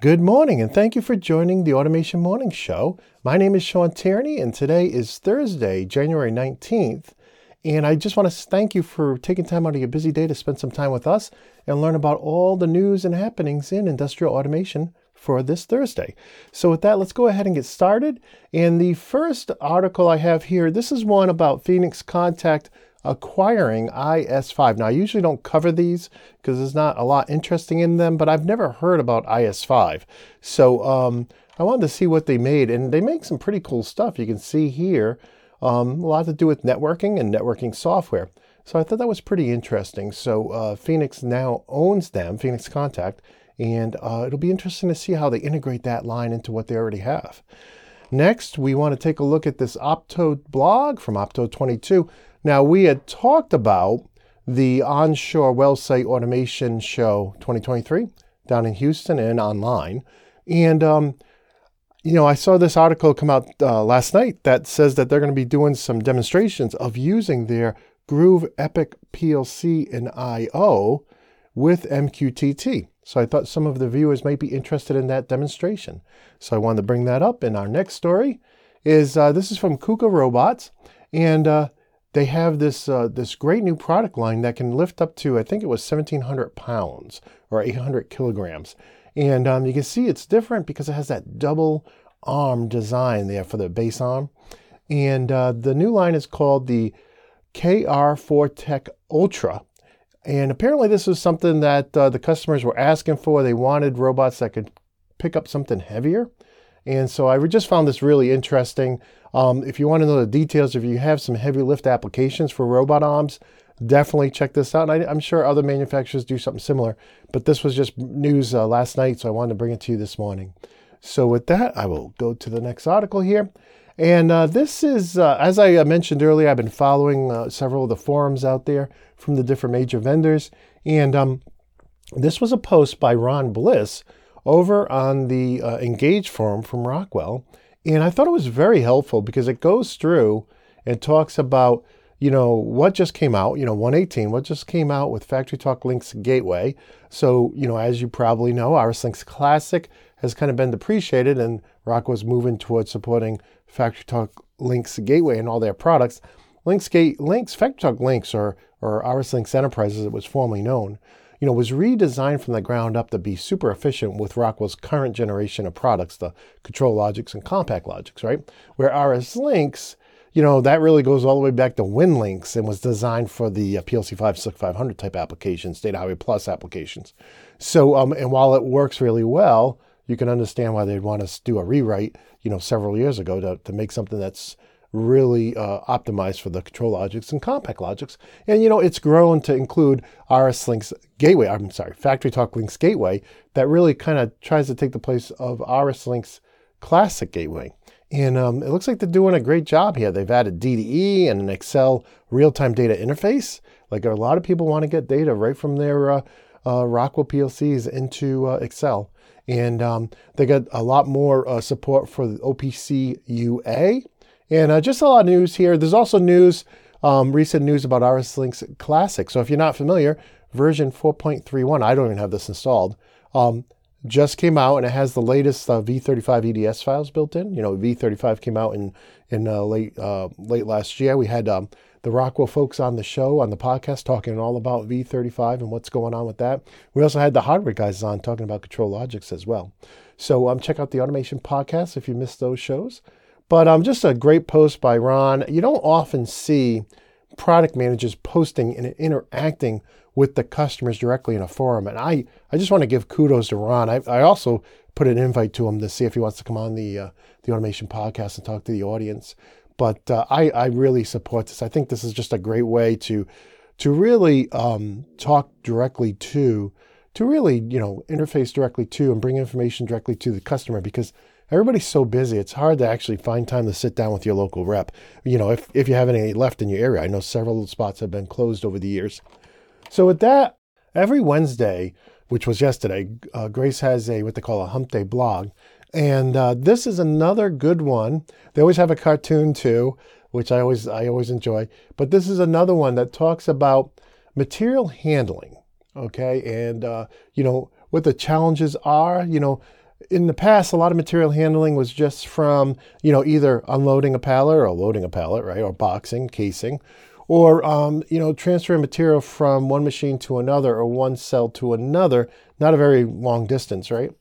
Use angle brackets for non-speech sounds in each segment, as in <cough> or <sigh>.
Good morning, and thank you for joining the Automation Morning Show. My name is Sean Tierney, and today is Thursday, January 19th. And I just want to thank you for taking time out of your busy day to spend some time with us and learn about all the news and happenings in industrial automation for this Thursday. So, with that, let's go ahead and get started. And the first article I have here this is one about Phoenix Contact acquiring IS5. Now, I usually don't cover these because there's not a lot interesting in them, but I've never heard about IS5. So, um, I wanted to see what they made, and they make some pretty cool stuff. You can see here um, a lot to do with networking and networking software. So I thought that was pretty interesting. So uh, Phoenix now owns them, Phoenix Contact, and uh, it'll be interesting to see how they integrate that line into what they already have. Next, we want to take a look at this Opto blog from Opto22. Now, we had talked about the onshore well site automation show 2023 down in Houston and online. And, um, you know, I saw this article come out uh, last night that says that they're going to be doing some demonstrations of using their Groov EPIC PLC and IO with MQTT. So I thought some of the viewers might be interested in that demonstration. So I wanted to bring that up. And our next story is uh, this is from KUKA Robots, and uh, they have this uh, this great new product line that can lift up to I think it was 1,700 pounds or 800 kilograms. And um, you can see it's different because it has that double arm design there for the base arm. And uh, the new line is called the KR FORTEC Ultra. And apparently, this was something that uh, the customers were asking for. They wanted robots that could pick up something heavier. And so I just found this really interesting. Um, if you want to know the details, if you have some heavy lift applications for robot arms, definitely check this out. And I, am sure other manufacturers do something similar, but this was just news uh, last night, so I wanted to bring it to you this morning. So, with that, I will go to the next article here. And uh, this is, uh, as I uh, mentioned earlier, I've been following uh, several of the forums out there from the different major vendors. And um, this was a post by Ron Bliss over on the uh, Engage forum from Rockwell. And I thought it was very helpful because it goes through and talks about, you know, what just came out, you know, 118, what just came out with FactoryTalk Linx Gateway. So, you know, as you probably know, RSLinx Classic has kind of been depreciated and Rockwell's moving towards supporting FactoryTalk Linx Gateway and all their products. Linx Gate Linx FactoryTalk Linx or or RSLinx Enterprise as it was formerly known, you know, was redesigned from the ground up to be super efficient with Rockwell's current generation of products, the ControlLogix and CompactLogix, right? Where RSLinx, you know, that really goes all the way back to WINLinx and was designed for the uh, PLC 56500 type applications, Data Highway Plus applications. So, um, and while it works really well, you can understand why they'd want to do a rewrite, you know, several years ago to, to make something that's really uh, optimized for the ControlLogix and CompactLogix. And, you know, it's grown to include RSLinx Gateway, I'm sorry, FactoryTalk Linx Gateway, that really kind of tries to take the place of RSLinx Classic Gateway. And um, it looks like they're doing a great job here. They've added DDE and an Excel real time data interface. Like a lot of people want to get data right from their uh, uh, Rockwell PLCs into uh, Excel. And um, they got a lot more uh, support for the OPC UA. And uh, just a lot of news here. There's also news, um, recent news about RSLinx Classic. So if you're not familiar, version 4.31, I don't even have this installed, um, just came out and it has the latest uh, V35 EDS files built in. You know, V35 came out in in uh, late uh, late last year. We had um, the Rockwell folks on the show, on the podcast, talking all about V35 and what's going on with that. We also had the hardware guys on talking about ControlLogix as well. So um, check out the Automation Podcast if you missed those shows. But um, just a great post by Ron. You don't often see product managers posting and interacting with the customers directly in a forum. And I, I just want to give kudos to Ron. I, I also put an invite to him to see if he wants to come on the uh, the automation podcast and talk to the audience. But uh, I, I really support this. I think this is just a great way to to really um, talk directly to to really you know interface directly to and bring information directly to the customer because everybody's so busy it's hard to actually find time to sit down with your local rep you know if, if you have any left in your area i know several spots have been closed over the years so with that every wednesday which was yesterday uh, grace has a what they call a hump day blog and uh, this is another good one. They always have a cartoon too, which I always I always enjoy. But this is another one that talks about material handling. Okay, and uh, you know what the challenges are. You know, in the past, a lot of material handling was just from, you know, either unloading a pallet or loading a pallet, right, or boxing, casing, or, um, you know, transferring material from one machine to another or one cell to another, not a very long distance, right?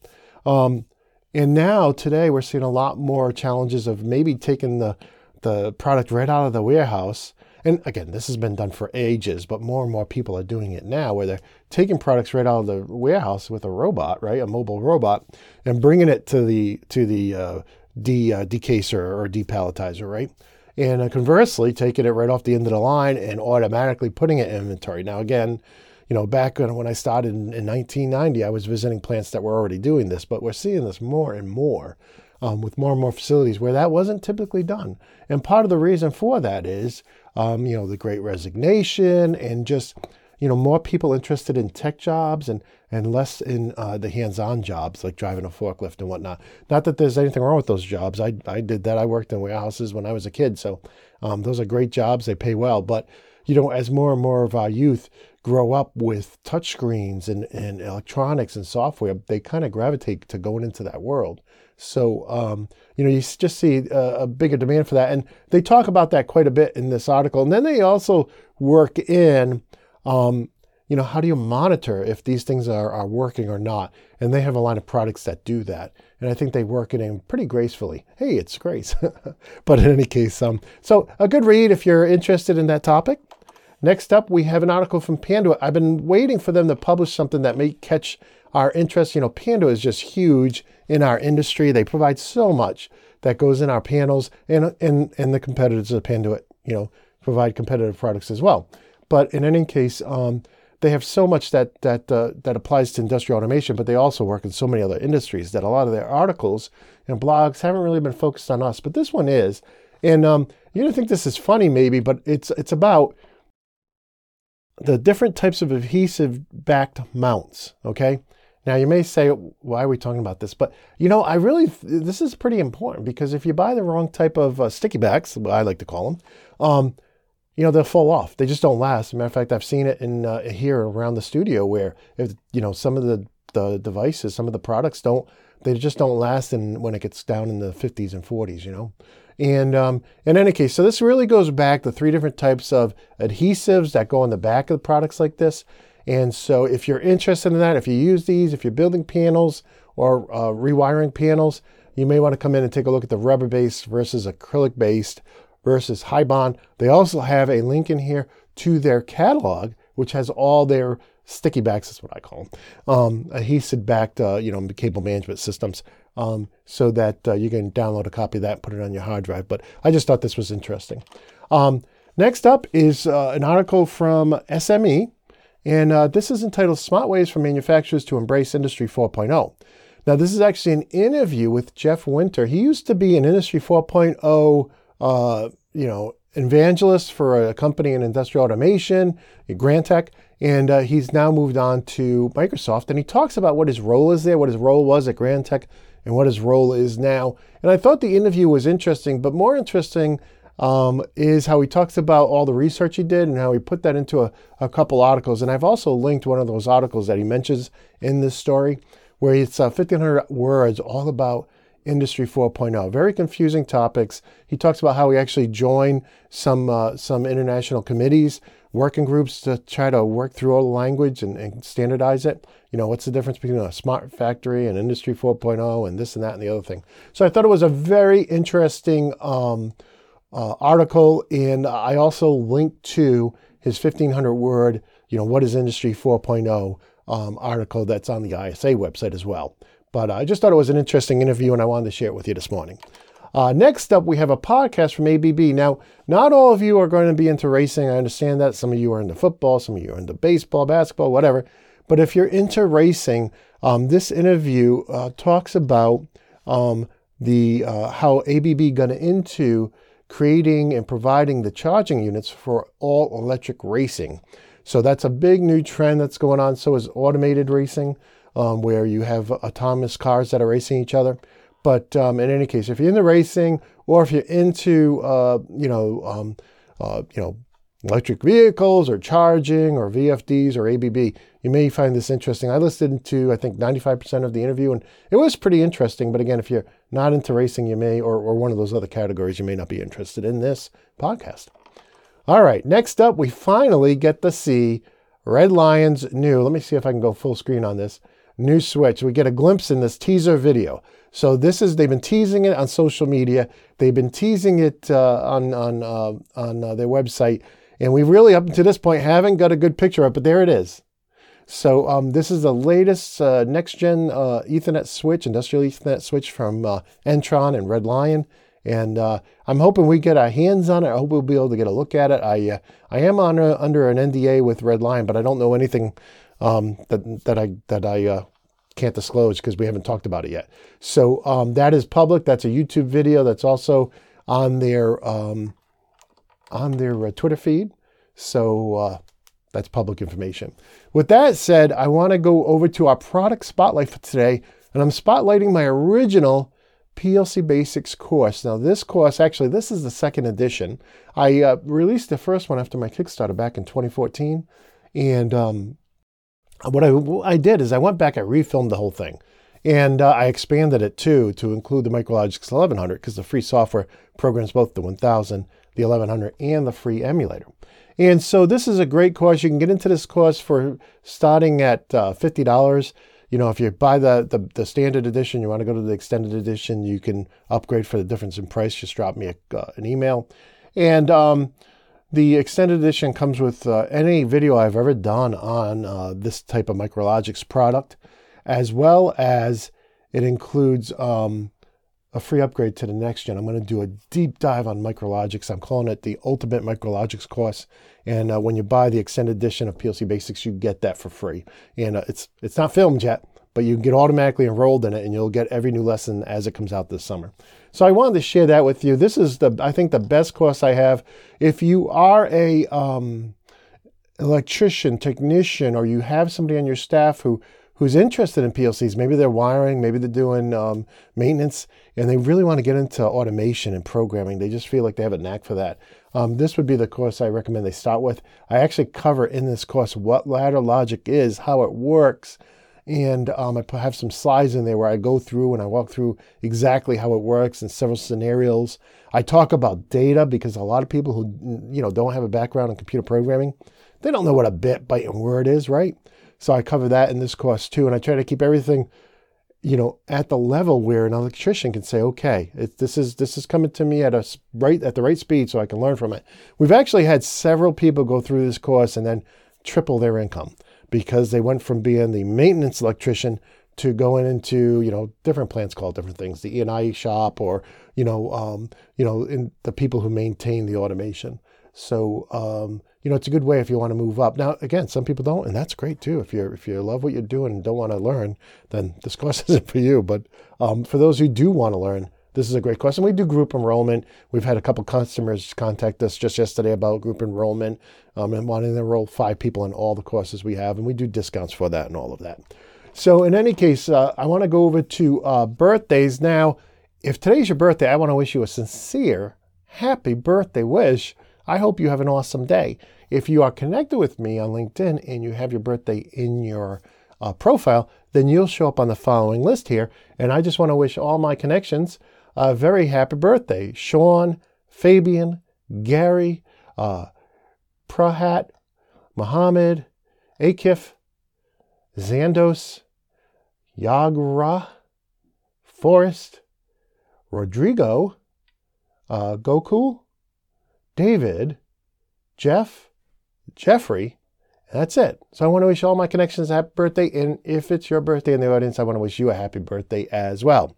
Um, and now, today, we're seeing a lot more challenges of maybe taking the, the product right out of the warehouse and again, this has been done for ages, but more and more people are doing it now where they're taking products right out of the warehouse with a robot, right, a mobile robot, and bringing it to the to the uh, de uh, decaser or depalletizer, right? And uh, conversely, taking it right off the end of the line and automatically putting it in inventory. Now, again, you know, back when, when I started in, in 1990, I was visiting plants that were already doing this, but we're seeing this more and more um, with more and more facilities where that wasn't typically done. And part of the reason for that is, um, you know, the great resignation and just, you know, more people interested in tech jobs and, and less in uh, the hands-on jobs like driving a forklift and whatnot. Not that there's anything wrong with those jobs. I, I did that. I worked in warehouses when I was a kid. So um, those are great jobs. They pay well. But, you know, as more and more of our youth grow up with touchscreens and, and electronics and software, they kind of gravitate to going into that world. So, um, you know, you just see a, a, bigger demand for that. And they talk about that quite a bit in this article. And then they also work in, um, you know, how do you monitor if these things are, are working or not? And they have a line of products that do that. And I think they work it in pretty gracefully. Hey, it's Grace. <laughs> but in any case, um, so a good read if you're interested in that topic. Next up, we have an article from Panduit. I've been waiting for them to publish something that may catch our interest. You know, Panduit is just huge in our industry. They provide so much that goes in our panels, and and and the competitors of Panduit, you know, provide competitive products as well. But in any case, um, they have so much that that uh, that applies to industrial automation, but they also work in so many other industries that a lot of their articles and blogs haven't really been focused on us. But this one is, and um, you don't think this is funny, maybe, but it's it's about the different types of adhesive backed mounts. Okay, now, you may say, why are we talking about this? But, you know, I really, this is pretty important because if you buy the wrong type of uh, sticky backs, I like to call them, um, you know, they'll fall off. They just don't last. Matter of fact, I've seen it in uh, here around the studio where, if, you know, some of the, the devices, some of the products don't, they just don't last in, when it gets down in the 50s and 40s, you know. And um, in any case, so this really goes back to three different types of adhesives that go on the back of the products like this. And so if you're interested in that, if you use these, if you're building panels or uh, rewiring panels, you may want to come in and take a look at the rubber based versus acrylic based versus high bond. They also have a link in here to their catalog, which has all their sticky backs, is what I call them, um, adhesive backed, uh, you know, cable management systems, um, so that uh, you can download a copy of that and put it on your hard drive. But I just thought this was interesting. Um, next up is uh, an article from SME, and uh, this is entitled Smart Ways for Manufacturers to Embrace Industry 4.0. Now, this is actually an interview with Jeff Winter. He used to be an Industry 4.0, uh, you know, evangelist for a company in industrial automation, Grantek, and uh, he's now moved on to Microsoft. And he talks about what his role is there, what his role was at Grantek, and what his role is now. And I thought the interview was interesting, but more interesting um, is how he talks about all the research he did and how he put that into a, a, couple articles. And I've also linked one of those articles that he mentions in this story, where it's uh, 1,500 words all about Industry 4.0. Very confusing topics. He talks about how he actually joined some uh, some international committees, working groups to try to work through all the language and, and, standardize it. You know, what's the difference between a smart factory and Industry 4.0 and this and that and the other thing. So I thought it was a very interesting. Um, uh, article, and I also linked to his 1500 word, you know, what is Industry 4.0 um, article that's on the ISA website as well. But I just thought it was an interesting interview, and I wanted to share it with you this morning. Uh, next up, we have a podcast from ABB. Now, not all of you are going to be into racing. I understand that. Some of you are into football, some of you are into baseball, basketball, whatever. But if you're into racing, um, this interview uh, talks about um, the uh, how ABB got into creating and providing the charging units for all electric racing. So that's a big new trend that's going on. So is automated racing, um, where you have autonomous cars that are racing each other. But um, in any case, if you're into racing or if you're into, uh, you know, um, uh, you know, electric vehicles or charging or VFDs or ABB. You may find this interesting. I listened to, I think, 95% of the interview, and it was pretty interesting. But again, if you're not into racing, you may, or, or one of those other categories, you may not be interested in this podcast. All right, next up, we finally get to see Red Lion's new, let me see if I can go full screen on this, new Switch. We get a glimpse in this teaser video. So this is, they've been teasing it on social media. They've been teasing it uh, on, on, uh, on uh, their website. And we really, up to this point, haven't got a good picture of it, but there it is. So um, this is the latest uh, next-gen uh, Ethernet switch, industrial Ethernet switch from uh, N-Tron and Red Lion. And I'm hoping we get our hands on it. I hope we'll be able to get a look at it. I I am on a, under an NDA with Red Lion, but I don't know anything um, that that I that I uh, can't disclose because we haven't talked about it yet. So um, that is public. That's a YouTube video. That's also on their um, on their uh, Twitter feed. So uh, that's public information. With that said, I want to go over to our product spotlight for today, and I'm spotlighting my original PLC Basics course. Now, this course, actually, this is the second edition. I uh, released the first one after my Kickstarter back in 2014. And um, what I, what I did is I went back, I refilmed the whole thing. And uh, I expanded it too to include the MicroLogix 1100 because the free software programs both the 1000, the 1100, and the free emulator. And so this is a great course. You can get into this course for starting at uh, $50 you know, if you buy the, the, the standard edition, you want to go to the extended edition, you can upgrade for the difference in price. Just drop me a, uh, an email. And um, the extended edition comes with uh, any video I've ever done on uh, this type of Micrologix product, as well as it includes um, a free upgrade to the next gen. I'm going to do a deep dive on Micrologix. I'm calling it the Ultimate Micrologix course. And uh, when you buy the extended edition of PLC Basics, you get that for free. And uh, it's it's not filmed yet, but you can get automatically enrolled in it, and you'll get every new lesson as it comes out this summer. So I wanted to share that with you. This is the I think the best course I have. If you are a um, electrician, technician, or you have somebody on your staff who who's interested in PLCs. Maybe they're wiring, maybe they're doing um, maintenance, and they really want to get into automation and programming. They just feel like they have a knack for that. Um, this would be the course I recommend they start with. I actually cover in this course what ladder logic is, how it works, and um, I have some slides in there where I go through and I walk through exactly how it works in several scenarios. I talk about data because a lot of people who you know don't have a background in computer programming, they don't know what a bit, byte, and word is, right? So I cover that in this course too. And I try to keep everything, you know, at the level where an electrician can say, okay, it, this is this is coming to me at a right at the right speed so I can learn from it. We've actually had several people go through this course and then triple their income because they went from being the maintenance electrician to going into you know different plants called different things the E&I shop or you know um, you know in the people who maintain the automation so um, you know, it's a good way if you want to move up. Now, again, some people don't, and that's great too. If you if you love what you're doing and don't want to learn, then this <laughs> course isn't for you. But um, for those who do want to learn, this is a great question. We do group enrollment. We've had a couple customers contact us just yesterday about group enrollment um, and wanting to enroll five people in all the courses we have, and we do discounts for that and all of that. So, in any case, uh, I want to go over to uh, birthdays now. If today's your birthday, I want to wish you a sincere, happy birthday wish. I hope you have an awesome day. If you are connected with me on LinkedIn and you have your birthday in your uh, profile, then you'll show up on the following list here. And I just want to wish all my connections a very happy birthday. Sean, Fabian, Gary, uh, Prahat, Mohammed, Akif, Zandos, Yagra, Forrest, Rodrigo, uh, Goku, David, Jeff, Jeffrey. that's it. So I want to wish all my connections a happy birthday. And if it's your birthday in the audience, I want to wish you a happy birthday as well.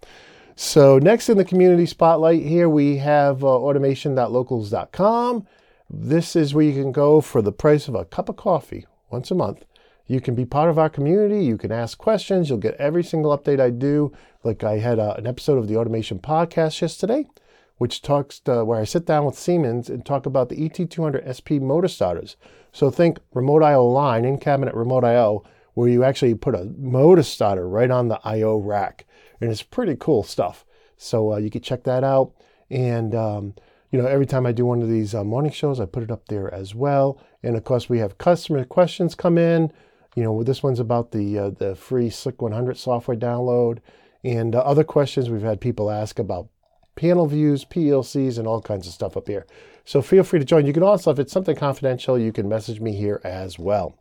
So next in the community spotlight here, we have uh, automation.locals.com. This is where you can go for the price of a cup of coffee once a month. You can be part of our community. You can ask questions. You'll get every single update I do. Like I had uh, an episode of the Automation Podcast yesterday which talks to, where I sit down with Siemens and talk about the ET200 SP motor starters. So think remote I/O line, in cabinet remote I/O, where you actually put a motor starter right on the I/O rack, and it's pretty cool stuff. So uh, you can check that out. And um, you know, every time I do one of these uh, morning shows, I put it up there as well. And of course, we have customer questions come in. You know, this one's about the uh, the free Slick 100 software download, and uh, other questions we've had people ask about panel views, PLCs, and all kinds of stuff up here. So feel free to join. You can also, if it's something confidential, you can message me here as well.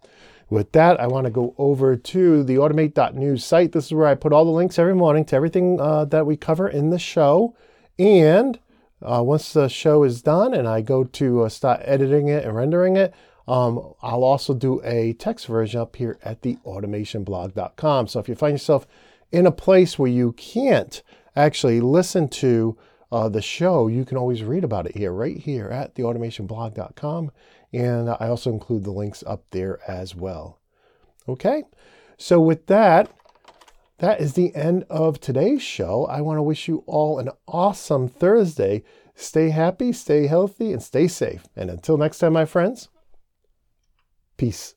With that, I want to go over to the automate.news site. This is where I put all the links every morning to everything uh, that we cover in the show. And uh, once the show is done and I go to uh, start editing it and rendering it, um, I'll also do a text version up here at the automationblog.com. So if you find yourself in a place where you can't actually listen to uh, the show, you can always read about it here, right here at theautomationblog.com. And I also include the links up there as well. Okay, so with that, that is the end of today's show. I want to wish you all an awesome Thursday. Stay happy, stay healthy, and stay safe. And until next time, my friends, peace.